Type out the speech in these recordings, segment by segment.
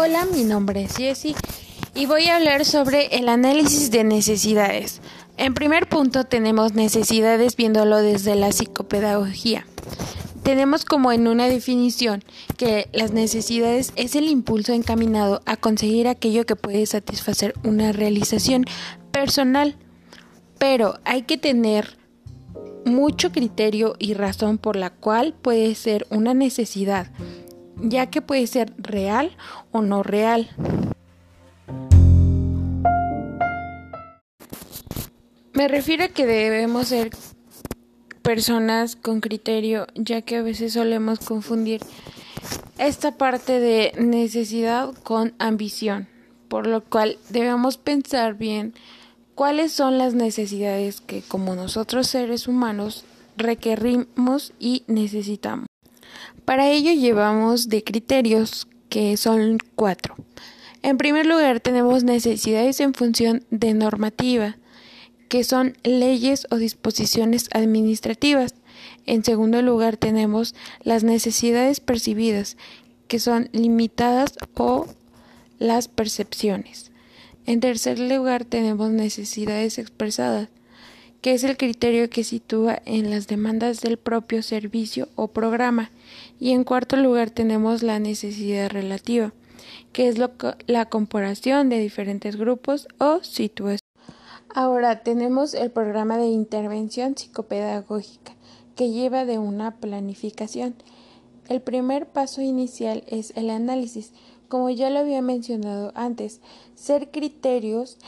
Hola, mi nombre es Jessie y voy a hablar sobre el análisis de necesidades. En primer punto tenemos necesidades viéndolo desde la psicopedagogía. Tenemos como en una definición que las necesidades es el impulso encaminado a conseguir aquello que puede satisfacer una realización personal, pero hay que tener mucho criterio y razón por la cual puede ser una necesidad ya que puede ser real o no real. Me refiero a que debemos ser personas con criterio, ya que a veces solemos confundir esta parte de necesidad con ambición, por lo cual debemos pensar bien cuáles son las necesidades que como nosotros seres humanos requerimos y necesitamos. Para ello llevamos de criterios que son cuatro. En primer lugar tenemos necesidades en función de normativa, que son leyes o disposiciones administrativas. En segundo lugar tenemos las necesidades percibidas, que son limitadas o las percepciones. En tercer lugar tenemos necesidades expresadas, que es el criterio que sitúa en las demandas del propio servicio o programa. Y en cuarto lugar tenemos la necesidad relativa, que es la comparación de diferentes grupos o situaciones. Ahora tenemos el programa de intervención psicopedagógica, que lleva de una planificación. El primer paso inicial es el análisis, como ya lo había mencionado antes, ser criterios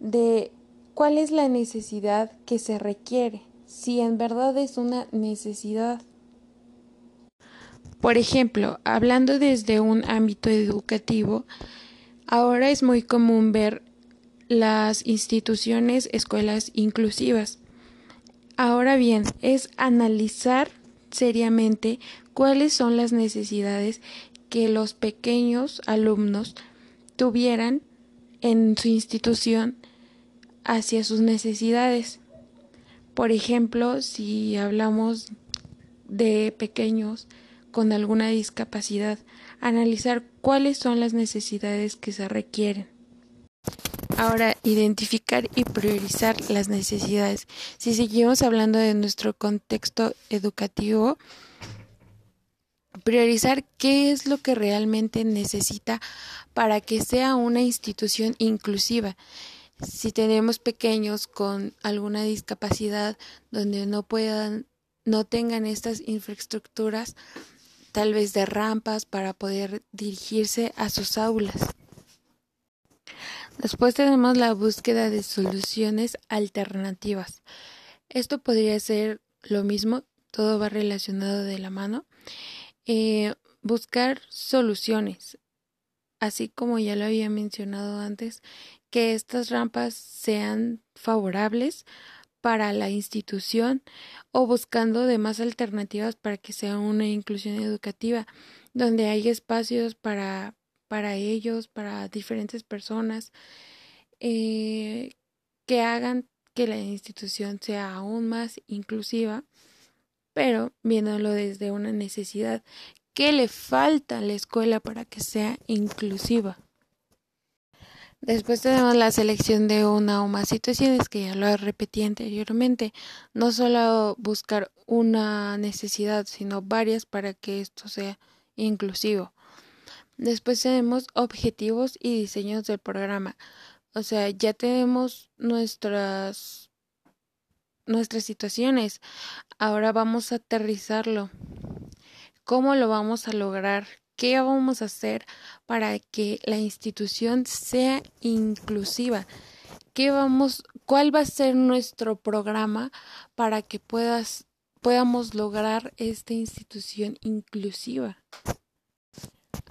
de cuál es la necesidad que se requiere, si en verdad es una necesidad. Por ejemplo, hablando desde un ámbito educativo, ahora es muy común ver las instituciones, escuelas inclusivas. Ahora bien, es analizar seriamente cuáles son las necesidades que los pequeños alumnos tuvieran en su institución hacia sus necesidades. Por ejemplo, si hablamos de pequeños con alguna discapacidad, analizar cuáles son las necesidades que se requieren. Ahora, identificar y priorizar las necesidades. Si seguimos hablando de nuestro contexto educativo, priorizar qué es lo que realmente necesita para que sea una institución inclusiva si tenemos pequeños con alguna discapacidad donde no puedan no tengan estas infraestructuras tal vez de rampas para poder dirigirse a sus aulas. Después tenemos la búsqueda de soluciones alternativas. Esto podría ser lo mismo, todo va relacionado de la mano. Eh, buscar soluciones, así como ya lo había mencionado antes, que estas rampas sean favorables para la institución o buscando demás alternativas para que sea una inclusión educativa donde hay espacios para, para ellos, para diferentes personas, eh, que hagan que la institución sea aún más inclusiva, pero viéndolo desde una necesidad. ¿Qué le falta a la escuela para que sea inclusiva? Después tenemos la selección de una o más situaciones que ya lo repetí anteriormente. No solo buscar una necesidad, sino varias para que esto sea inclusivo. Después tenemos objetivos y diseños del programa. O sea, ya tenemos nuestras nuestras situaciones. Ahora vamos a aterrizarlo. ¿Cómo lo vamos a lograr? ¿Qué vamos a hacer para que la institución sea inclusiva? ¿Qué vamos, cuál va a ser nuestro programa para que puedas, podamos lograr esta institución inclusiva?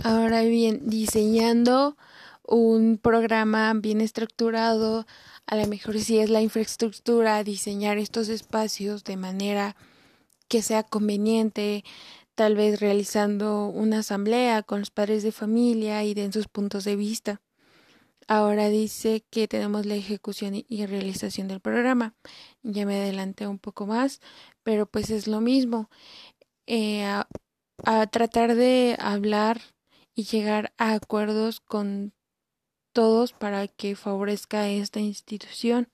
Ahora bien, diseñando un programa bien estructurado, a lo mejor si es la infraestructura, diseñar estos espacios de manera que sea conveniente, tal vez realizando una asamblea con los padres de familia y den sus puntos de vista. Ahora dice que tenemos la ejecución y realización del programa. Ya me adelanté un poco más, pero pues es lo mismo. Eh, a, tratar de hablar y llegar a acuerdos con todos para que favorezca esta institución.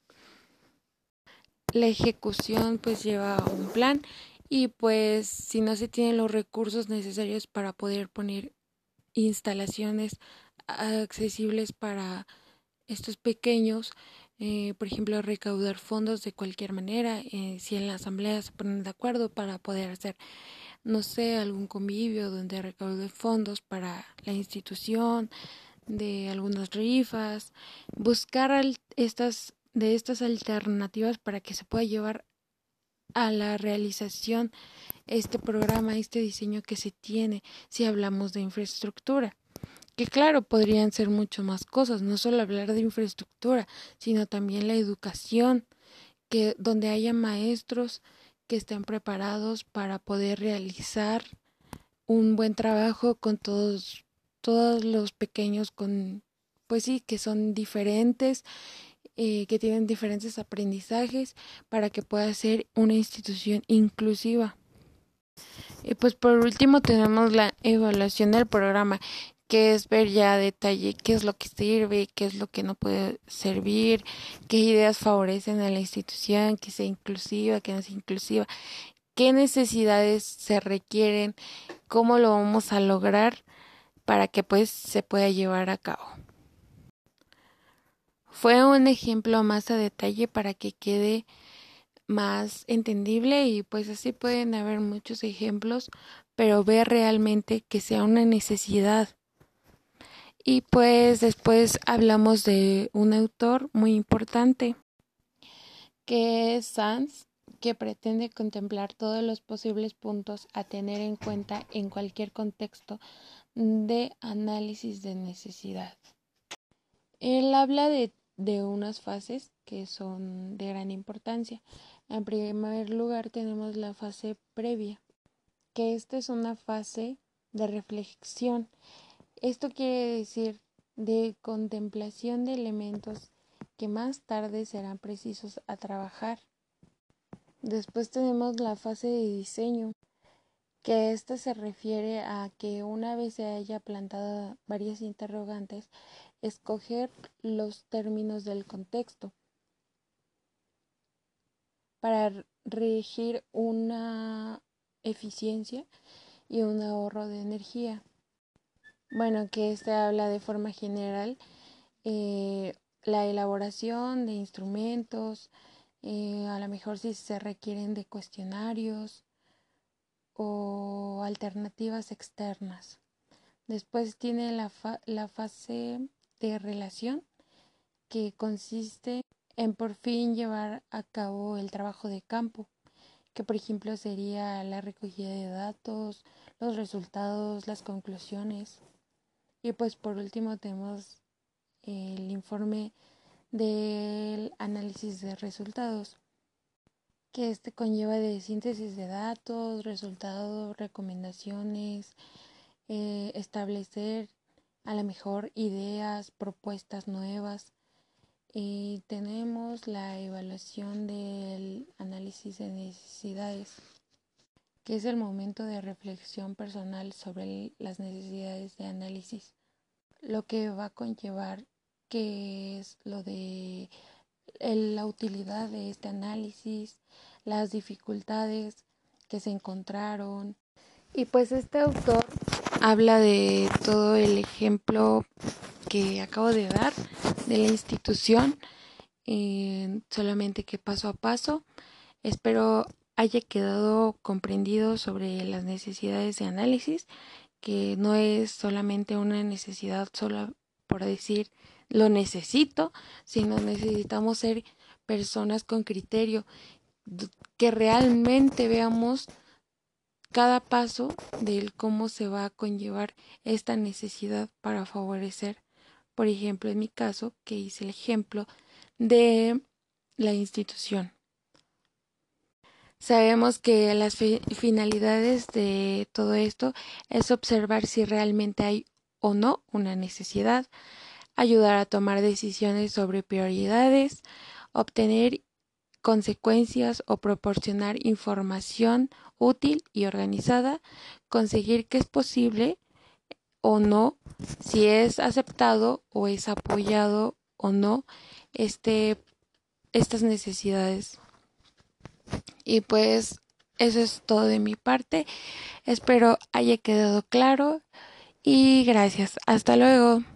La ejecución pues lleva un plan y pues si no se tienen los recursos necesarios para poder poner instalaciones accesibles para estos pequeños, eh, por ejemplo, recaudar fondos de cualquier manera, eh, si en la asamblea se ponen de acuerdo para poder hacer, no sé, algún convivio donde recaude fondos para la institución, de algunas rifas, buscar estas de estas alternativas para que se pueda llevar a la realización este programa, este diseño que se tiene si hablamos de infraestructura. Que claro, podrían ser mucho más cosas, no solo hablar de infraestructura, sino también la educación, que donde haya maestros que estén preparados para poder realizar un buen trabajo con todos todos los pequeños con, pues sí, que son diferentes, eh, que tienen diferentes aprendizajes para que pueda ser una institución inclusiva. Y pues por último tenemos la evaluación del programa, que es ver ya a detalle qué es lo que sirve, qué es lo que no puede servir, qué ideas favorecen a la institución, que sea inclusiva, que no sea inclusiva, qué necesidades se requieren, cómo lo vamos a lograr para que pues se pueda llevar a cabo. Fue un ejemplo más a detalle para que quede más entendible y pues así pueden haber muchos ejemplos, pero ver realmente que sea una necesidad. Y pues después hablamos de un autor muy importante, que es Sanz, que pretende contemplar todos los posibles puntos a tener en cuenta en cualquier contexto de análisis de necesidad. Él habla de, de unas fases que son de gran importancia. En primer lugar tenemos la fase previa, que esta es una fase de reflexión. Esto quiere decir de contemplación de elementos que más tarde serán precisos a trabajar. Después tenemos la fase de diseño, que ésta se refiere a que una vez se haya plantado varias interrogantes, escoger los términos del contexto para regir una eficiencia y un ahorro de energía. Bueno, que este habla de forma general eh, la elaboración de instrumentos, eh, a lo mejor si se requieren de cuestionarios, o alternativas externas. Después tiene la, la fase de relación que consiste en por fin llevar a cabo el trabajo de campo, que por ejemplo sería la recogida de datos, los resultados, las conclusiones. Y pues por último tenemos el informe del análisis de resultados, que este conlleva de síntesis de datos, resultados, recomendaciones, eh, establecer a lo mejor ideas, propuestas nuevas. Y tenemos la evaluación del análisis de necesidades, que es el momento de reflexión personal sobre las necesidades de análisis, lo que va a conllevar que es lo de la utilidad de este análisis, las dificultades que se encontraron. Y pues este autor habla de todo el ejemplo que acabo de dar de la institución, eh, solamente que paso a paso. Espero haya quedado comprendido sobre las necesidades de análisis, que no es solamente una necesidad solo por decir lo necesito, sino necesitamos ser personas con criterio, que realmente veamos cada paso del cómo se va a conllevar esta necesidad para favorecer, por ejemplo, en mi caso, que hice el ejemplo de la institución. Sabemos que las finalidades de todo esto es observar si realmente hay o no una necesidad, ayudar a tomar decisiones sobre prioridades, obtener consecuencias o proporcionar información útil y organizada, conseguir que es posible o no, si es aceptado o es apoyado o no este, estas necesidades. Y pues eso es todo de mi parte. Espero haya quedado claro y gracias. Hasta luego.